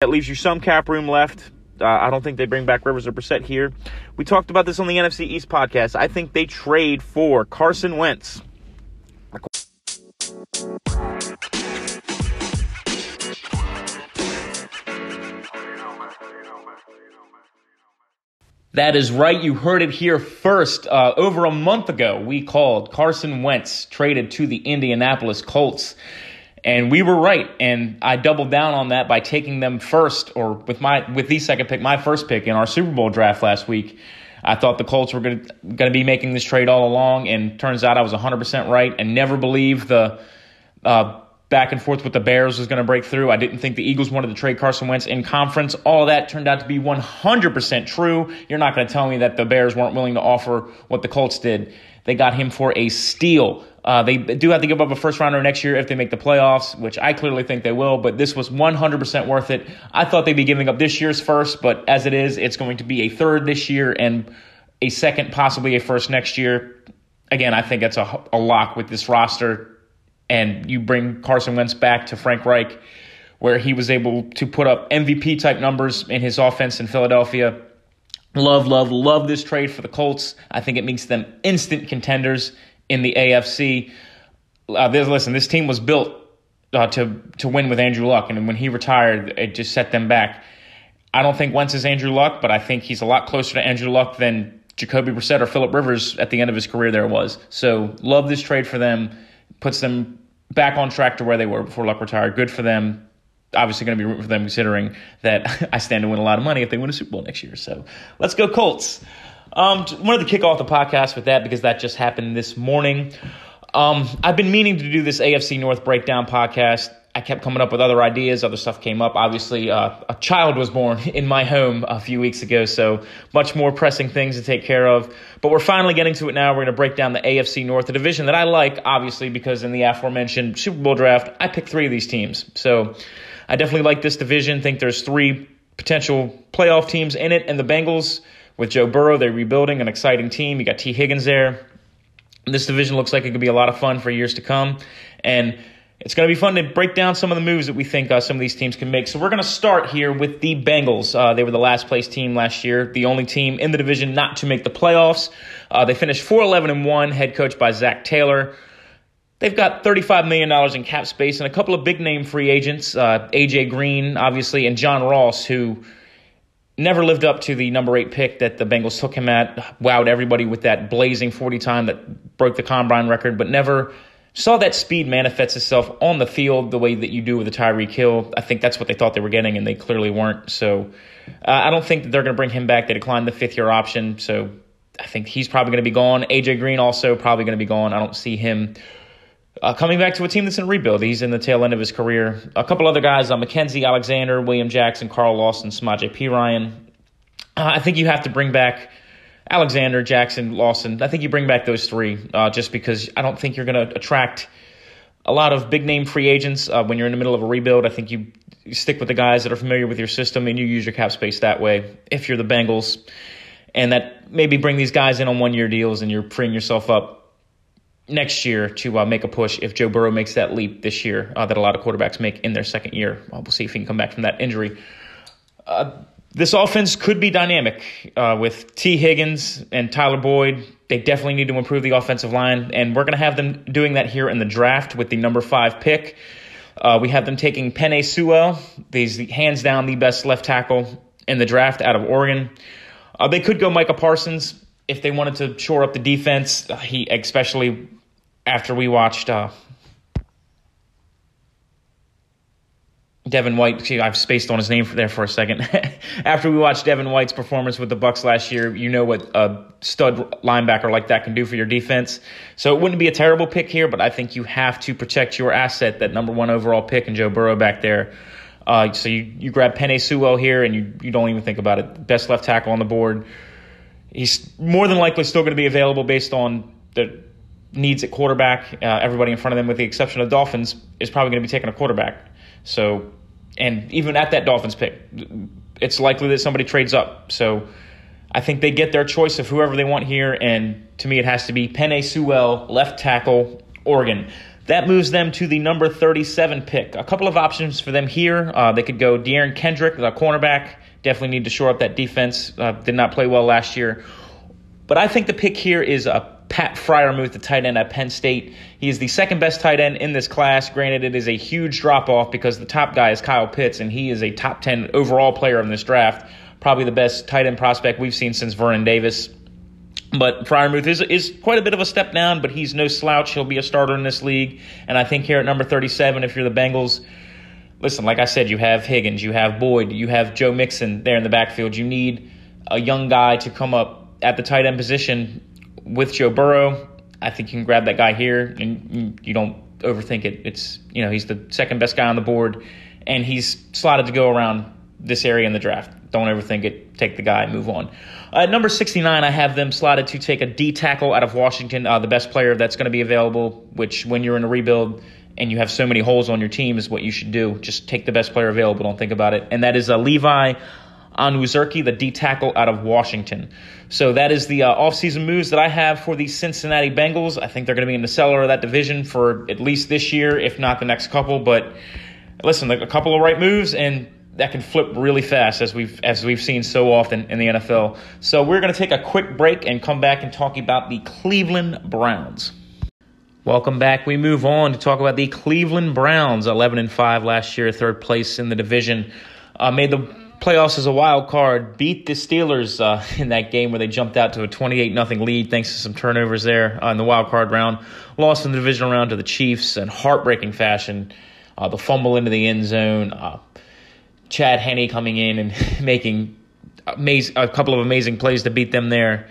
That leaves you some cap room left. Uh, I don't think they bring back Rivers or Brissett here. We talked about this on the NFC East podcast. I think they trade for Carson Wentz. That is right. You heard it here first. Uh, over a month ago, we called Carson Wentz traded to the Indianapolis Colts. And we were right, and I doubled down on that by taking them first, or with my with the second pick, my first pick in our Super Bowl draft last week. I thought the Colts were going to be making this trade all along, and turns out I was 100% right, and never believed the uh, back and forth with the Bears was going to break through. I didn't think the Eagles wanted to trade Carson Wentz in conference. All that turned out to be 100% true. You're not going to tell me that the Bears weren't willing to offer what the Colts did. They got him for a steal. Uh, they do have to give up a first rounder next year if they make the playoffs, which I clearly think they will, but this was 100% worth it. I thought they'd be giving up this year's first, but as it is, it's going to be a third this year and a second, possibly a first next year. Again, I think it's a, a lock with this roster. And you bring Carson Wentz back to Frank Reich, where he was able to put up MVP type numbers in his offense in Philadelphia Love, love, love this trade for the Colts. I think it makes them instant contenders in the AFC. Uh, listen, this team was built uh, to to win with Andrew Luck, and when he retired, it just set them back. I don't think Wentz is Andrew Luck, but I think he's a lot closer to Andrew Luck than Jacoby Brissett or Philip Rivers at the end of his career there was. So love this trade for them. Puts them back on track to where they were before Luck retired. Good for them obviously going to be rooting for them considering that I stand to win a lot of money if they win a Super Bowl next year. So let's go Colts. Um, wanted to kick off the podcast with that because that just happened this morning. Um, I've been meaning to do this AFC North breakdown podcast. I kept coming up with other ideas. Other stuff came up. Obviously, uh, a child was born in my home a few weeks ago, so much more pressing things to take care of. But we're finally getting to it now. We're going to break down the AFC North, a division that I like, obviously, because in the aforementioned Super Bowl draft, I picked three of these teams. So I definitely like this division. Think there's three potential playoff teams in it, and the Bengals with Joe Burrow, they're rebuilding an exciting team. You got Tee Higgins there. This division looks like it could be a lot of fun for years to come, and it's going to be fun to break down some of the moves that we think uh, some of these teams can make. So we're going to start here with the Bengals. Uh, they were the last place team last year, the only team in the division not to make the playoffs. Uh, they finished 4 11 and 1, head coach by Zac Taylor. They've got $35 million in cap space and a couple of big name free agents, uh, AJ Green, obviously, and John Ross, who never lived up to the number eight pick that the Bengals took him at. Wowed everybody with that blazing 40 time that broke the combine record, but never saw that speed manifest itself on the field the way that you do with the Tyreek Hill. I think that's what they thought they were getting, and they clearly weren't. So uh, I don't think that they're going to bring him back. They declined the fifth year option, so I think he's probably going to be gone. AJ Green also probably going to be gone. I don't see him uh, coming back to a team that's in rebuild, he's in the tail end of his career. A couple other guys, uh, Mackensie Alexander, William Jackson, Carl Lawson, Samaje Perine. Uh, I think you have to bring back Alexander, Jackson, Lawson. I think you bring back those three uh, just because I don't think you're going to attract a lot of big name free agents uh, when you're in the middle of a rebuild. I think you, you stick with the guys that are familiar with your system and you use your cap space that way if you're the Bengals. And that maybe bring these guys in on one year deals and you're freeing yourself up next year to uh, make a push if Joe Burrow makes that leap this year uh, that a lot of quarterbacks make in their second year. we'll see if he can come back from that injury. Uh, this offense could be dynamic uh, with Tee Higgins and Tyler Boyd. They definitely need to improve the offensive line, and we're going to have them doing that here in the draft with the number five pick. Uh, we have them taking Penei Sewell. He's hands down the best left tackle in the draft out of Oregon. They could go Micah Parsons if they wanted to shore up the defense. he especially after we watched uh, Devin White, I've spaced on his name for there for a second. After we watched Devin White's performance with the Bucs last year, you know what a stud linebacker like that can do for your defense. So it wouldn't be a terrible pick here, but I think you have to protect your asset, that number one overall pick, and Joe Burrow back there. Uh, so you, you grab Penei Sewell here, and you you don't even think about it. Best left tackle on the board. He's more than likely still going to be available based on the needs at quarterback. Uh, everybody in front of them, with the exception of Dolphins, is probably going to be taking a quarterback. So, and even at that Dolphins pick, it's likely that somebody trades up. So, I think they get their choice of whoever they want here, and to me, it has to be Penei Sewell, left tackle, Oregon. That moves them to the number 37 pick. A couple of options for them here. Uh, they could go Derion Kendrick, the cornerback. Definitely need to shore up that defense. Uh, did not play well last year. But I think the pick here is a Pat Freiermuth, the tight end at Penn State. He is the second best tight end in this class. Granted, it is a huge drop off because the top guy is Kyle Pitts, and he is a top 10 overall player in this draft. Probably the best tight end prospect we've seen since Vernon Davis. But Freiermuth is, is quite a bit of a step down, but he's no slouch. He'll be a starter in this league. And I think here at number 37, if you're the Bengals, listen, like I said, you have Higgins, you have Boyd, you have Joe Mixon there in the backfield. You need a young guy to come up at the tight end position with Joe Burrow, I think you can grab that guy here, and you don't overthink it. It's you know he's the second best guy on the board, and he's slotted to go around this area in the draft. Don't overthink it. Take the guy, move on. Uh, number 69, I have them slotted to take a D tackle out of Washington, uh, the best player that's going to be available, which when you're in a rebuild and you have so many holes on your team is what you should do. Just take the best player available. Don't think about it. And that is uh, Levi Onwuzurike, the D tackle out of Washington. So that is the uh, offseason moves that I have for the Cincinnati Bengals. I think they're going to be in the cellar of that division for at least this year, if not the next couple. But listen, a couple of right moves and that can flip really fast as we've as we've seen so often in the NFL. So we're going to take a quick break and come back and talk about the Cleveland Browns. Welcome back. We move on to talk about the Cleveland Browns, 11 and 5 last year, third place in the division. Uh, made the playoffs as a wild card, beat the Steelers uh, in that game where they jumped out to a 28 nothing lead thanks to some turnovers there uh, in the wild card round. Lost in the divisional round to the Chiefs in heartbreaking fashion. Uh, the fumble into the end zone. Uh, Chad Henne coming in and making amaz- a couple of amazing plays to beat them there.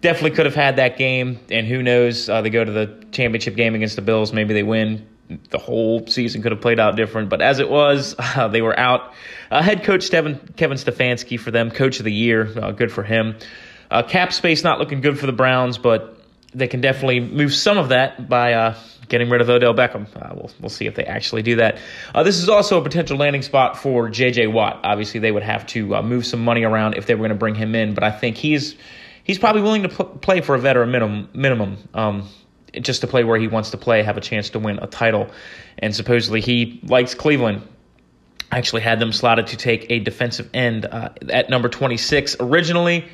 Definitely could have had that game, and who knows? Uh, they go to the championship game against the Bills. Maybe they win the whole season could have played out different. But as it was, uh, they were out. Uh, head coach Kevin, Kevin Stefanski for them, coach of the year. Uh, good for him. Uh, cap space not looking good for the Browns, but they can definitely move some of that by uh, getting rid of Odell Beckham. Uh, we'll, we'll see if they actually do that. this is also a potential landing spot for J.J. Watt. Obviously, they would have to move some money around if they were going to bring him in, but I think he's he's probably willing to play for a veteran minimum. minimum. Um, just to play where he wants to play, have a chance to win a title. And supposedly he likes Cleveland. I actually had them slotted to take a defensive end uh, at number 26. Originally,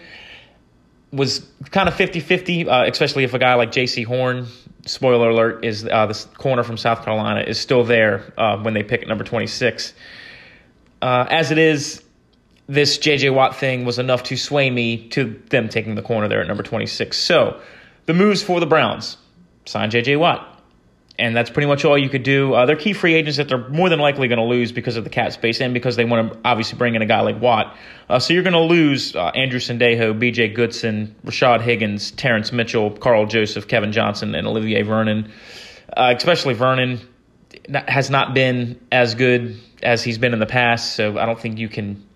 was kind of 50 50, uh, especially if a guy like Jaycee Horn, spoiler alert, is uh, the corner from South Carolina, is still there uh, when they pick at number 26. Uh, as it is, this JJ Watt thing was enough to sway me to them taking the corner there at number 26. So, the moves for the Browns sign J.J. Watt. And that's pretty much all you could do. Uh, they're key free agents that they're more than likely going to lose because of the cap space and because they want to obviously bring in a guy like Watt. Uh, so you're going to lose uh, Andrew Sendejo, B.J. Goodson, Rashad Higgins, Terrence Mitchell, Karl Joseph, Kevin Johnson, and Olivier Vernon. Uh, especially Vernon has not been as good as he's been in the past, so I don't think you can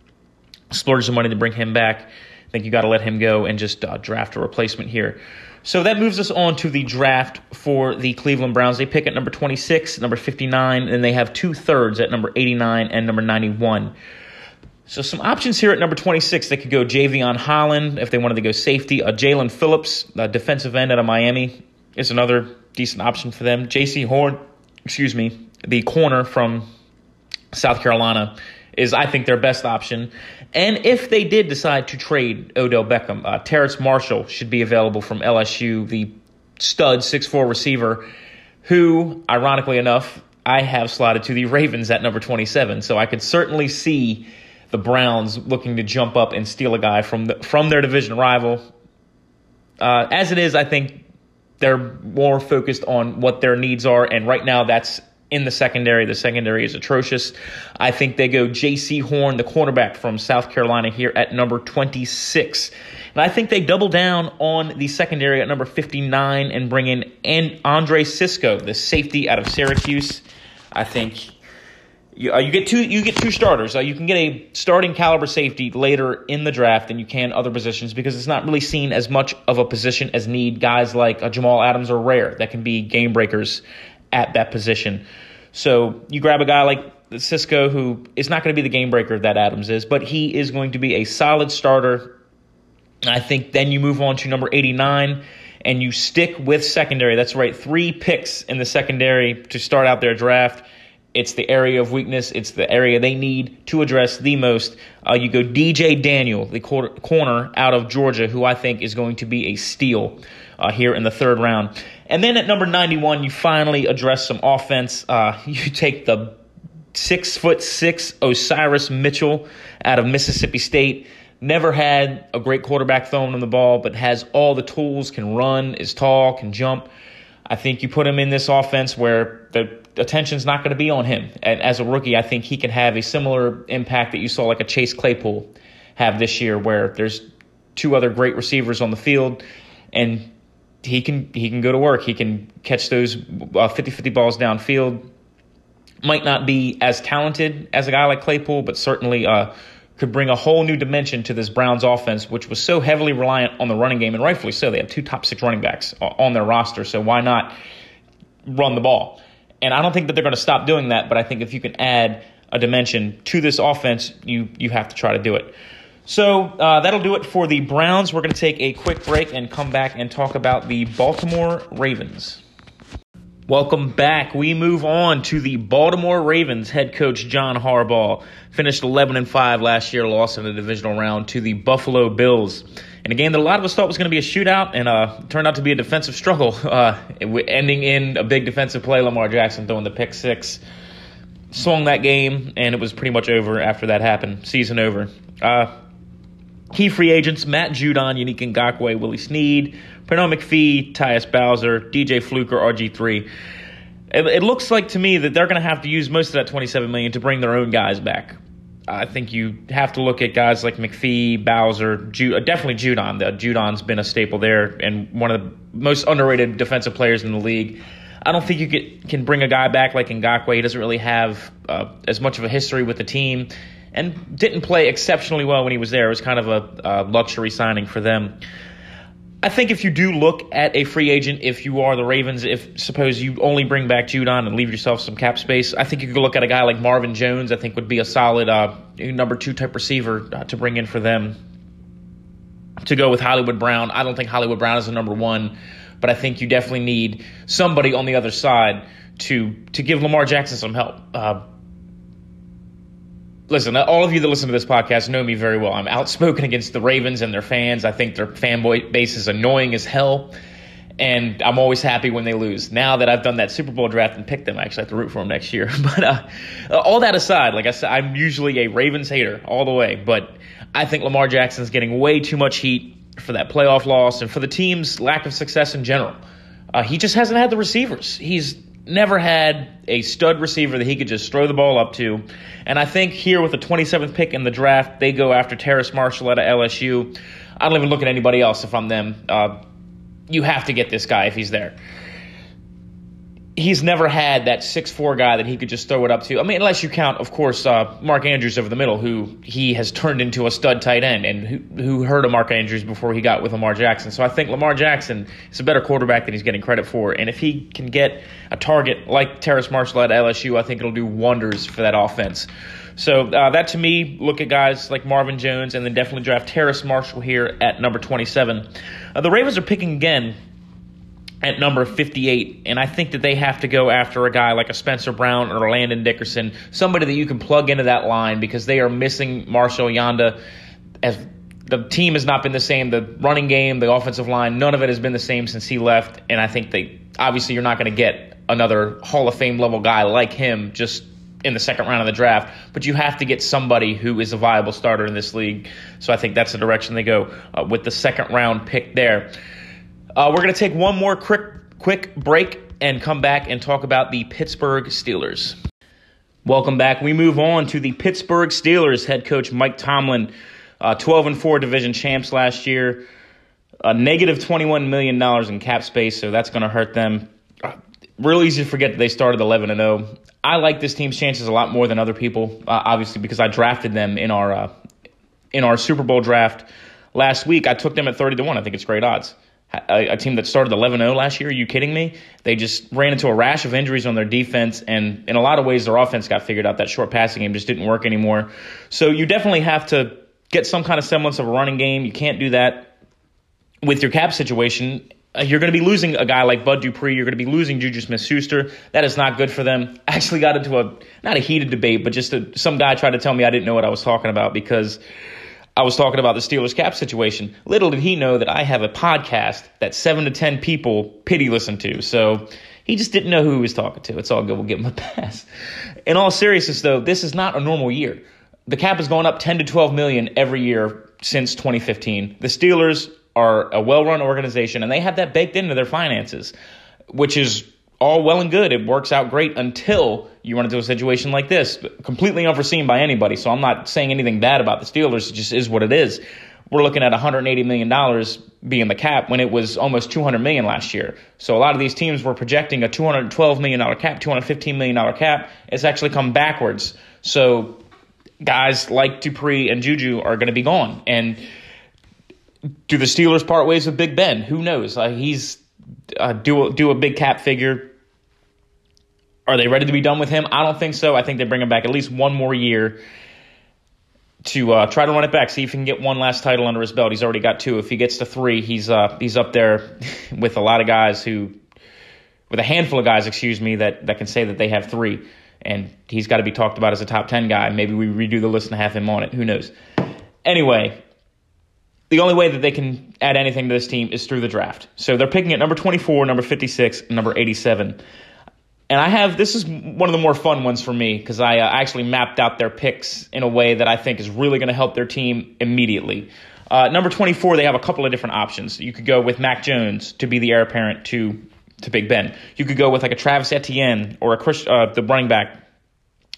splurge some money to bring him back. I think you got to let him go and just uh, draft a replacement here. So that moves us on to the draft for the Cleveland Browns. They pick at number 26, number 59, and they have two thirds at number 89 and number 91. So some options here at number 26. They could go Jevon Holland if they wanted to go safety. A Jaelan Phillips, a defensive end out of Miami, is another decent option for them. Jaycee Horn, excuse me, the corner from South Carolina is I think their best option. And if they did decide to trade Odell Beckham, uh, Terrace Marshall should be available from LSU, the stud six four receiver, who, ironically enough, I have slotted to the Ravens at number 27. So I could certainly see the Browns looking to jump up and steal a guy from the, from their division rival. Uh, as it is, I think they're more focused on what their needs are, and right now that's in the secondary. The secondary is atrocious. I think they go Jaycee Horn, the cornerback from South Carolina, here at number 26. And I think they double down on the secondary at number 59 and bring in and Andre Cisco, the safety out of Syracuse. I think you, uh, you get two you get two starters. Uh, you can get a starting caliber safety later in the draft than you can other positions because it's not really seen as much of a position as need. Guys like uh, Jamal Adams are rare that can be game breakers at that position. So you grab a guy like Cisco, who is not going to be the game breaker that Adams is, but he is going to be a solid starter. I think then you move on to number 89, and you stick with secondary, that's right, three picks in the secondary to start out their draft. It's the area of weakness. It's the area they need to address the most. Uh, you go DJ Daniel, the corner out of Georgia, who I think is going to be a steal uh, here in the third round. And then at number 91, you finally address some offense. Uh, you take the six foot six Osirus Mitchell out of Mississippi State. Never had a great quarterback throwing him the ball, but has all the tools, can run, is tall, can jump. I think you put him in this offense where the attention's not going to be on him. And as a rookie, I think he can have a similar impact that you saw like a Chase Claypool have this year, where there's two other great receivers on the field, and he can he can go to work. He can catch those 50-50 uh, balls downfield. Might not be as talented as a guy like Claypool, but certainly uh, could bring a whole new dimension to this Browns offense, which was so heavily reliant on the running game, and rightfully so. They have two top six running backs on their roster, so why not run the ball? And I don't think that they're going to stop doing that, but I think if you can add a dimension to this offense, you you have to try to do it. So uh, that'll do it for the Browns. We're going to take a quick break and come back and talk about the Baltimore Ravens. Welcome back. We move on to the Baltimore Ravens head coach John Harbaugh. Finished 11 and 5 last year, lost in the divisional round to the Buffalo Bills. In a game that a lot of us thought was going to be a shootout and uh, turned out to be a defensive struggle, uh, ending in a big defensive play. Lamar Jackson throwing the pick six. Swung that game, and it was pretty much over after that happened. Season over. Uh, key free agents Matt Judon, Yannick Ngakoue, Willie Snead, Pernell McPhee, Tyus Bowser, DJ Fluker, RG3. It, it looks like to me that they're going to have to use most of that 27 million to bring their own guys back. I think you have to look at guys like McPhee, Bowser, Ju- uh, definitely Judon. The Judon's been a staple there and one of the most underrated defensive players in the league. I don't think you get, can bring a guy back like Ngakoue. He doesn't really have uh, as much of a history with the team and didn't play exceptionally well when he was there. It was kind of a, a luxury signing for them. I think if you do look at a free agent, if you are the Ravens, if suppose you only bring back Judon and leave yourself some cap space, I think you could look at a guy like Marvin Jones. I think would be a solid uh, number two type receiver uh, to bring in for them. To go with Hollywood Brown, I don't think Hollywood Brown is the number one, but I think you definitely need somebody on the other side to to give Lamar Jackson some help. Uh, listen, all of you that listen to this podcast know me very well. I'm outspoken against the Ravens and their fans. I think their fanboy base is annoying as hell. And I'm always happy when they lose. Now that I've done that Super Bowl draft and picked them, I actually have to root for them next year. But uh, all that aside, like I said, I'm usually a Ravens hater all the way. But I think Lamar Jackson's getting way too much heat for that playoff loss and for the team's lack of success in general. Uh, he just hasn't had the receivers. He's never had a stud receiver that he could just throw the ball up to. And I think here with the 27th pick in the draft, they go after Terrace Marshall at LSU. I don't even look at anybody else if I'm them. Uh, you have to get this guy if he's there he's never had that six four guy that he could just throw it up to. I mean, unless you count, of course, uh, Mark Andrews over the middle, who he has turned into a stud tight end, and who, who heard of Mark Andrews before he got with Lamar Jackson. So I think Lamar Jackson is a better quarterback than he's getting credit for, and if he can get a target like Terrace Marshall at LSU, I think it'll do wonders for that offense. So uh, that to me, look at guys like Marvin Jones, and then definitely draft Terrace Marshall here at number 27. Uh, the Ravens are picking again at number 58. And I think that they have to go after a guy like a Spencer Brown or Landon Dickerson, somebody that you can plug into that line because they are missing Marshall Yanda. As the team has not been the same, the running game, the offensive line, none of it has been the same since he left. And I think they obviously you're not going to get another Hall of Fame level guy like him just in the second round of the draft, but you have to get somebody who is a viable starter in this league. So I think that's the direction they go uh, with the second round pick there. Uh, we're going to take one more quick quick break and come back and talk about the Pittsburgh Steelers. Welcome back. We move on to the Pittsburgh Steelers head coach Mike Tomlin, uh, 12 and 4 division champs last year, a negative negative 21 million dollars in cap space, so that's going to hurt them. Uh, real easy to forget that they started 11 and 0. I like this team's chances a lot more than other people, uh, obviously because I drafted them in our uh, in our Super Bowl draft last week. I took them at 30 to 1. I think it's great odds a, a team that started 11-0 last year. Are you kidding me? They just ran into a rash of injuries on their defense, and in a lot of ways, their offense got figured out. That short passing game just didn't work anymore. So you definitely have to get some kind of semblance of a running game. You can't do that with your cap situation you're going to be losing a guy like Bud Dupree. You're going to be losing Juju Smith Schuster. That is not good for them. I actually got into a, not a heated debate, but just a, some guy tried to tell me I didn't know what I was talking about because I was talking about the Steelers cap situation. Little did he know that I have a podcast that seven to 10 people pity listen to. So he just didn't know who he was talking to. It's all good. We'll give him a pass. In all seriousness, though, this is not a normal year. The cap has gone up 10 to 12 million every year since 2015. The Steelers are a well run organization and they have that baked into their finances, which is all well and good. It works out great until you run into a situation like this, completely unforeseen by anybody. So I'm not saying anything bad about the Steelers. It just is what it is. We're looking at 180 million dollars being the cap when it was almost 200 million last year. So a lot of these teams were projecting a 212 million dollar cap, 215 million dollar cap. It's actually come backwards. So guys like Dupree and Juju are going to be gone and do the Steelers part ways with Big Ben? Who knows? Uh, he's uh, do a, do a big cap figure. Are they ready to be done with him? I don't think so. I think they bring him back at least one more year to uh, try to run it back. See if he can get one last title under his belt. He's already got two. If he gets to three, he's uh, he's up there with a lot of guys who, with a handful of guys, excuse me, that that can say that they have three. And he's got to be talked about as a top ten guy. Maybe we redo the list and have him on it. Who knows? Anyway, the only way that they can add anything to this team is through the draft. So they're picking at number 24, number 56, and number 87. And I have this is one of the more fun ones for me because I uh, actually mapped out their picks in a way that I think is really going to help their team immediately. Uh, number 24, they have a couple of different options. You could go with Mac Jones to be the heir apparent to to Big Ben. You could go with like a Travis Etienne or a Chris, uh, the running back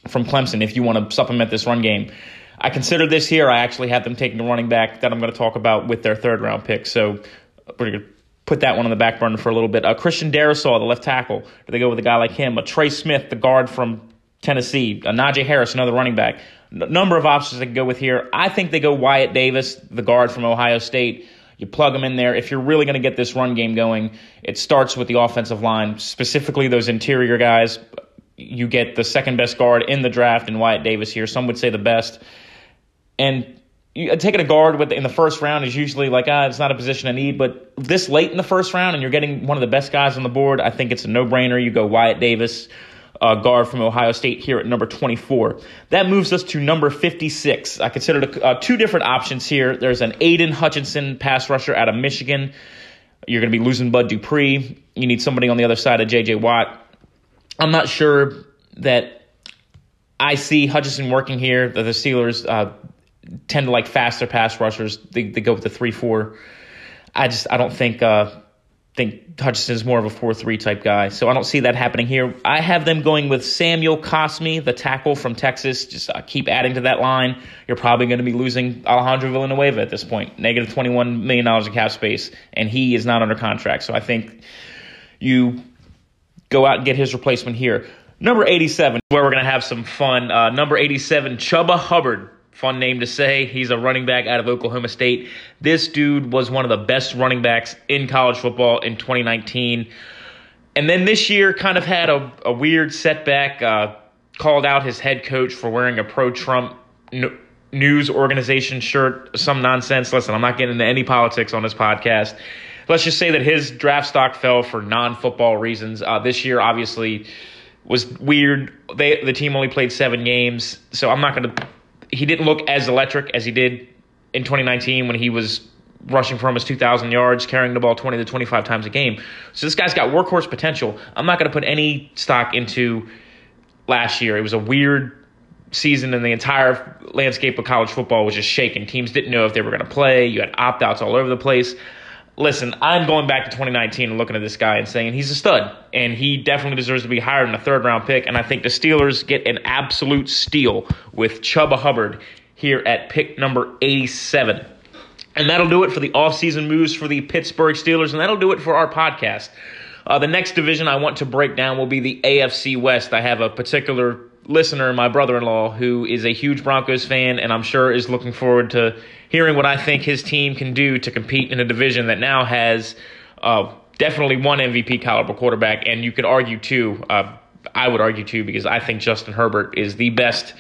from Clemson if you want to supplement this run game. I considered this here. I actually had them taking the running back that I'm going to talk about with their third round pick. So going to put that one on the back burner for a little bit. Uh, Christian Darrisaw, the left tackle. Do they go with a guy like him? A Trey Smith, the guard from Tennessee. A Najee Harris, another running back. N- number of options they can go with here. I think they go Wyatt Davis, the guard from Ohio State. You plug them in there. If you're really going to get this run game going, it starts with the offensive line, specifically those interior guys. You get the second best guard in the draft in Wyatt Davis here. Some would say the best. And you, uh, taking a guard with in the first round is usually like ah, it's not a position I need. But this late in the first round, and you're getting one of the best guys on the board, I think it's a no brainer. You go Wyatt Davis, uh, guard from Ohio State here at number 24. That moves us to number 56. I considered uh, two different options here. There's an Aidan Hutchinson pass rusher out of Michigan. You're going to be losing Bud Dupree. You need somebody on the other side of J.J. Watt. I'm not sure that I see Hutchinson working here. The, the Steelers uh, tend to like faster pass rushers. They, they go with the three four. I just I don't think uh, think Hutchinson is more of a four three type guy, so I don't see that happening here. I have them going with Samuel Cosmi, the tackle from Texas. Just uh, keep adding to that line. You're probably going to be losing Alejandro Villanueva at this point. point, negative twenty one million dollars in cap space, and he is not under contract. So I think you go out and get his replacement here. Number 87, where we're going to have some fun. Uh, number 87, Chuba Hubbard Fun name to say. He's a running back out of Oklahoma State. This dude was one of the best running backs in college football in 2019. And then this year kind of had a, a weird setback. Uh, called out his head coach for wearing a pro Trump n- news organization shirt, some nonsense. Listen, I'm not getting into any politics on this podcast. Let's just say that his draft stock fell for non football reasons. Uh, this year, obviously, was weird. They the team only played seven games, so I'm not going to he didn't look as electric as he did in 2019 when he was rushing for almost 2,000 yards, carrying the ball 20 to 25 times a game. So this guy's got workhorse potential. I'm not going to put any stock into last year. It was a weird season, and the entire landscape of college football was just shaking. Teams didn't know if they were going to play. You had opt outs all over the place. Listen, I'm going back to 2019 and looking at this guy and saying he's a stud, and he definitely deserves to be higher than a third round pick. And I think the Steelers get an absolute steal with Chuba Hubbard here at pick number 87. And that'll do it for the offseason moves for the Pittsburgh Steelers, and that'll do it for our podcast. Uh, the next division I want to break down will be the AFC West. I have a particular listener, my brother in law, who is a huge Broncos fan, and I'm sure is looking forward to hearing what I think his team can do to compete in a division that now has uh, definitely one MVP caliber quarterback, and you could argue too. Uh, I would argue too because I think Justin Herbert is the best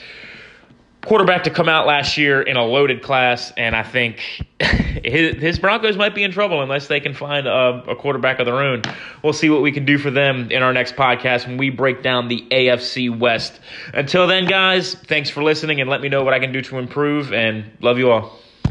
quarterback to come out last year in a loaded class, and I think his, his Broncos might be in trouble unless they can find a, a, quarterback of their own. We'll see what we can do for them in our next podcast when we break down the AFC West. Until then, guys, thanks for listening, and let me know what I can do to improve, and love you all.